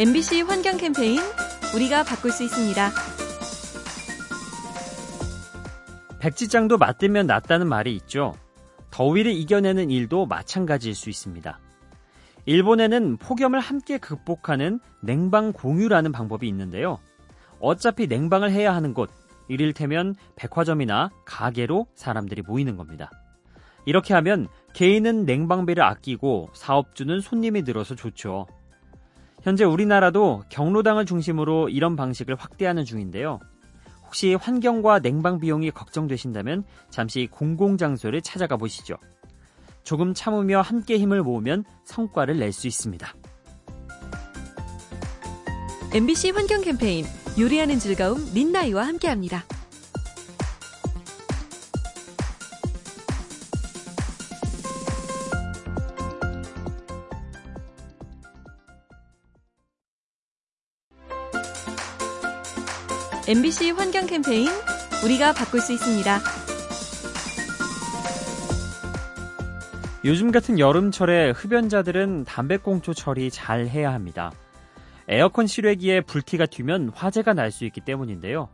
MBC 환경 캠페인 우리가 바꿀 수 있습니다. 백지장도 맞들면 낫다는 말이 있죠. 더위를 이겨내는 일도 마찬가지일 수 있습니다. 일본에는 폭염을 함께 극복하는 냉방 공유라는 방법이 있는데요. 어차피 냉방을 해야 하는 곳, 이를테면 백화점이나 가게로 사람들이 모이는 겁니다. 이렇게 하면 개인은 냉방비를 아끼고 사업주는 손님이 늘어서 좋죠. 현재 우리나라도 경로당을 중심으로 이런 방식을 확대하는 중인데요. 혹시 환경과 냉방 비용이 걱정되신다면 잠시 공공장소를 찾아가 보시죠. 조금 참으며 함께 힘을 모으면 성과를 낼 수 있습니다. MBC 환경 캠페인 요리하는 즐거움 민나이와 함께합니다. MBC 환경 캠페인 우리가 바꿀 수 있습니다. 요즘 같은 여름철에 흡연자들은 담배꽁초 처리 잘 해야 합니다. 에어컨 실외기에 불티가 튀면 화재가 날 수 있기 때문인데요.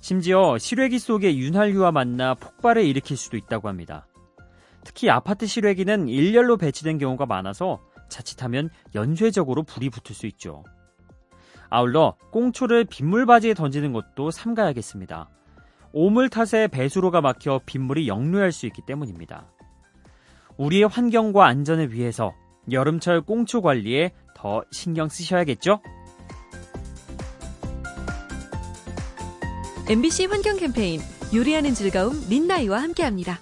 심지어 실외기 속에 윤활유와 만나 폭발을 일으킬 수도 있다고 합니다. 특히 아파트 실외기는 일렬로 배치된 경우가 많아서 자칫하면 연쇄적으로 불이 붙을 수 있죠. 아울러 꽁초를 빗물 바지에 던지는 것도 삼가야겠습니다. 오물 탓에 배수로가 막혀 빗물이 역류할 수 있기 때문입니다. 우리의 환경과 안전을 위해서 여름철 꽁초 관리에 더 신경 쓰셔야겠죠? MBC 환경 캠페인 요리하는 즐거움 민나이와 함께합니다.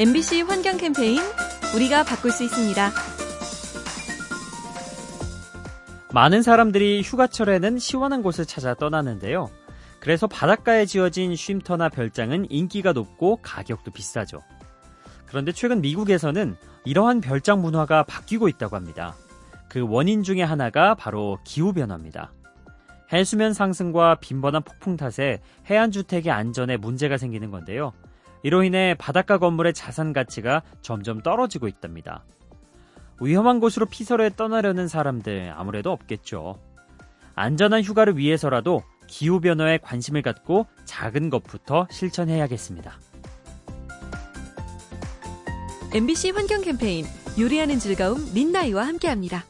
MBC 환경 캠페인 우리가 바꿀 수 있습니다. 많은 사람들이 휴가철에는 시원한 곳을 찾아 떠나는데요. 그래서 바닷가에 지어진 쉼터나 별장은 인기가 높고 가격도 비싸죠. 그런데 최근 미국에서는 이러한 별장 문화가 바뀌고 있다고 합니다. 그 원인 중에 하나가 바로 기후변화입니다. 해수면 상승과 빈번한 폭풍 탓에 해안 주택의 안전에 문제가 생기는 건데요. 이로 인해 바닷가 건물의 자산 가치가 점점 떨어지고 있답니다. 위험한 곳으로 피서를 떠나려는 사람들 아무래도 없겠죠. 안전한 휴가를 위해서라도 기후변화에 관심을 갖고 작은 것부터 실천해야겠습니다. MBC 환경 캠페인 요리하는 즐거움 민나이와 함께합니다.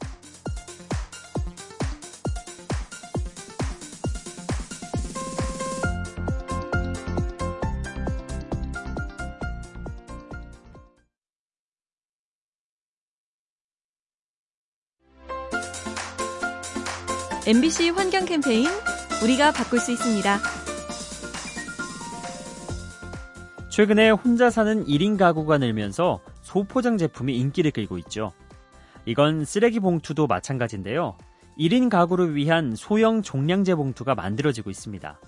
MBC 환경 캠페인 우리가 바꿀 수 있습니다. 최근에 혼자 사는 1인 가구가 늘면서 소포장 제품이 인기를 끌고 있죠. 이건 쓰레기 봉투도 마찬가지인데요. 1인 가구를 위한 소형 종량제 봉투가 만들어지고 있습니다.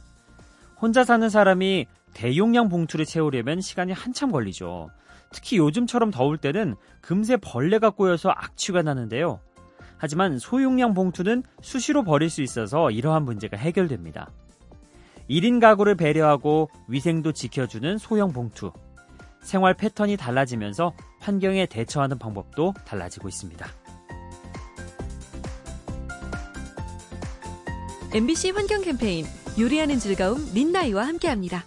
혼자 사는 사람이 대용량 봉투를 채우려면 시간이 한참 걸리죠. 특히 요즘처럼 더울 때는 금세 벌레가 꼬여서 악취가 나는데요. 하지만 소용량 봉투는 수시로 버릴 수 있어서 이러한 문제가 해결됩니다. 1인 가구를 배려하고 위생도 지켜주는 소형 봉투. 생활 패턴이 달라지면서 환경에 대처하는 방법도 달라지고 있습니다. MBC 환경 캠페인 요리하는 즐거움 민나이와 함께합니다.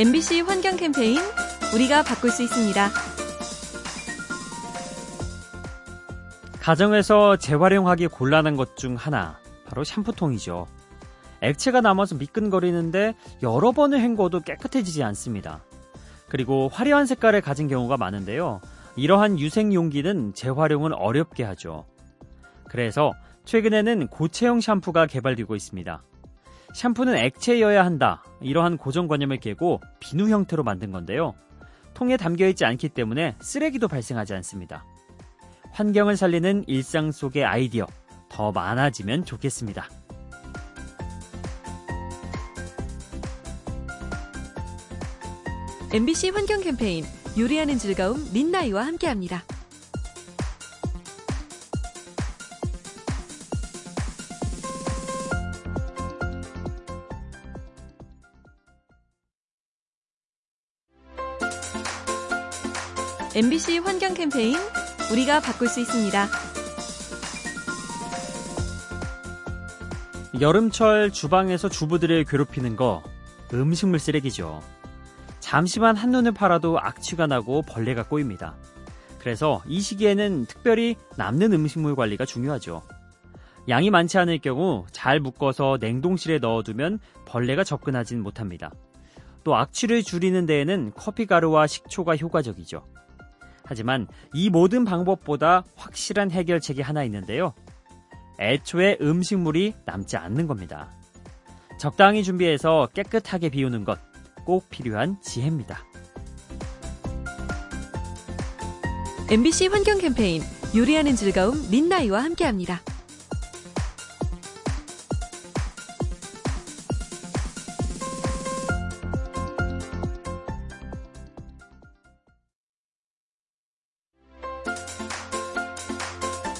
MBC 환경 캠페인 우리가 바꿀 수 있습니다. 가정에서 재활용하기 곤란한 것 중 하나, 바로 샴푸통이죠. 액체가 남아서 미끈거리는데 여러 번을 헹궈도 깨끗해지지 않습니다. 그리고 화려한 색깔을 가진 경우가 많은데요. 이러한 유생 용기는 재활용을 어렵게 하죠. 그래서 최근에는 고체형 샴푸가 개발되고 있습니다. 샴푸는 액체여야 한다. 이러한 고정관념을 깨고 비누 형태로 만든 건데요. 통에 담겨 있지 않기 때문에 쓰레기도 발생하지 않습니다. 환경을 살리는 일상 속의 아이디어 더 많아지면 좋겠습니다. MBC 환경 캠페인 요리하는 즐거움 민나이와 함께합니다. MBC 환경 캠페인 우리가 바꿀 수 있습니다. 여름철 주방에서 주부들을 괴롭히는 거 음식물 쓰레기죠. 잠시만 한눈을 팔아도 악취가 나고 벌레가 꼬입니다. 그래서 이 시기에는 특별히 남는 음식물 관리가 중요하죠. 양이 많지 않을 경우 잘 묶어서 냉동실에 넣어두면 벌레가 접근하진 못합니다. 또 악취를 줄이는 데에는 커피 가루와 식초가 효과적이죠. 하지만 이 모든 방법보다 확실한 해결책이 하나 있는데요. 애초에 음식물이 남지 않는 겁니다. 적당히 준비해서 깨끗하게 비우는 것 꼭 필요한 지혜입니다. MBC 환경 캠페인 요리하는 즐거움 민나이와 함께합니다.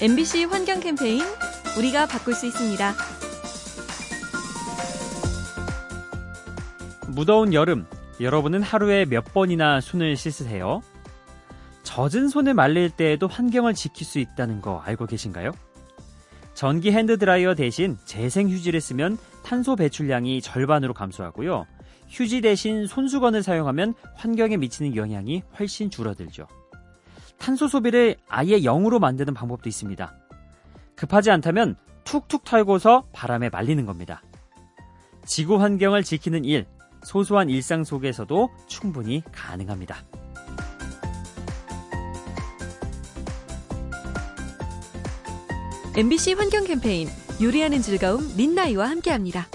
MBC 환경 캠페인 우리가 바꿀 수 있습니다. 무더운 여름, 여러분은 하루에 몇 번이나 손을 씻으세요? 젖은 손을 말릴 때에도 환경을 지킬 수 있다는 거 알고 계신가요? 전기 핸드드라이어 대신 재생 휴지를 쓰면 탄소 배출량이 절반으로 감소하고요. 휴지 대신 손수건을 사용하면 환경에 미치는 영향이 훨씬 줄어들죠. 탄소 소비를 아예 0으로 만드는 방법도 있습니다. 급하지 않다면 툭툭 털고서 바람에 말리는 겁니다. 지구 환경을 지키는 일, 소소한 일상 속에서도 충분히 가능합니다. MBC 환경 캠페인 요리하는 즐거움 민나이와 함께합니다.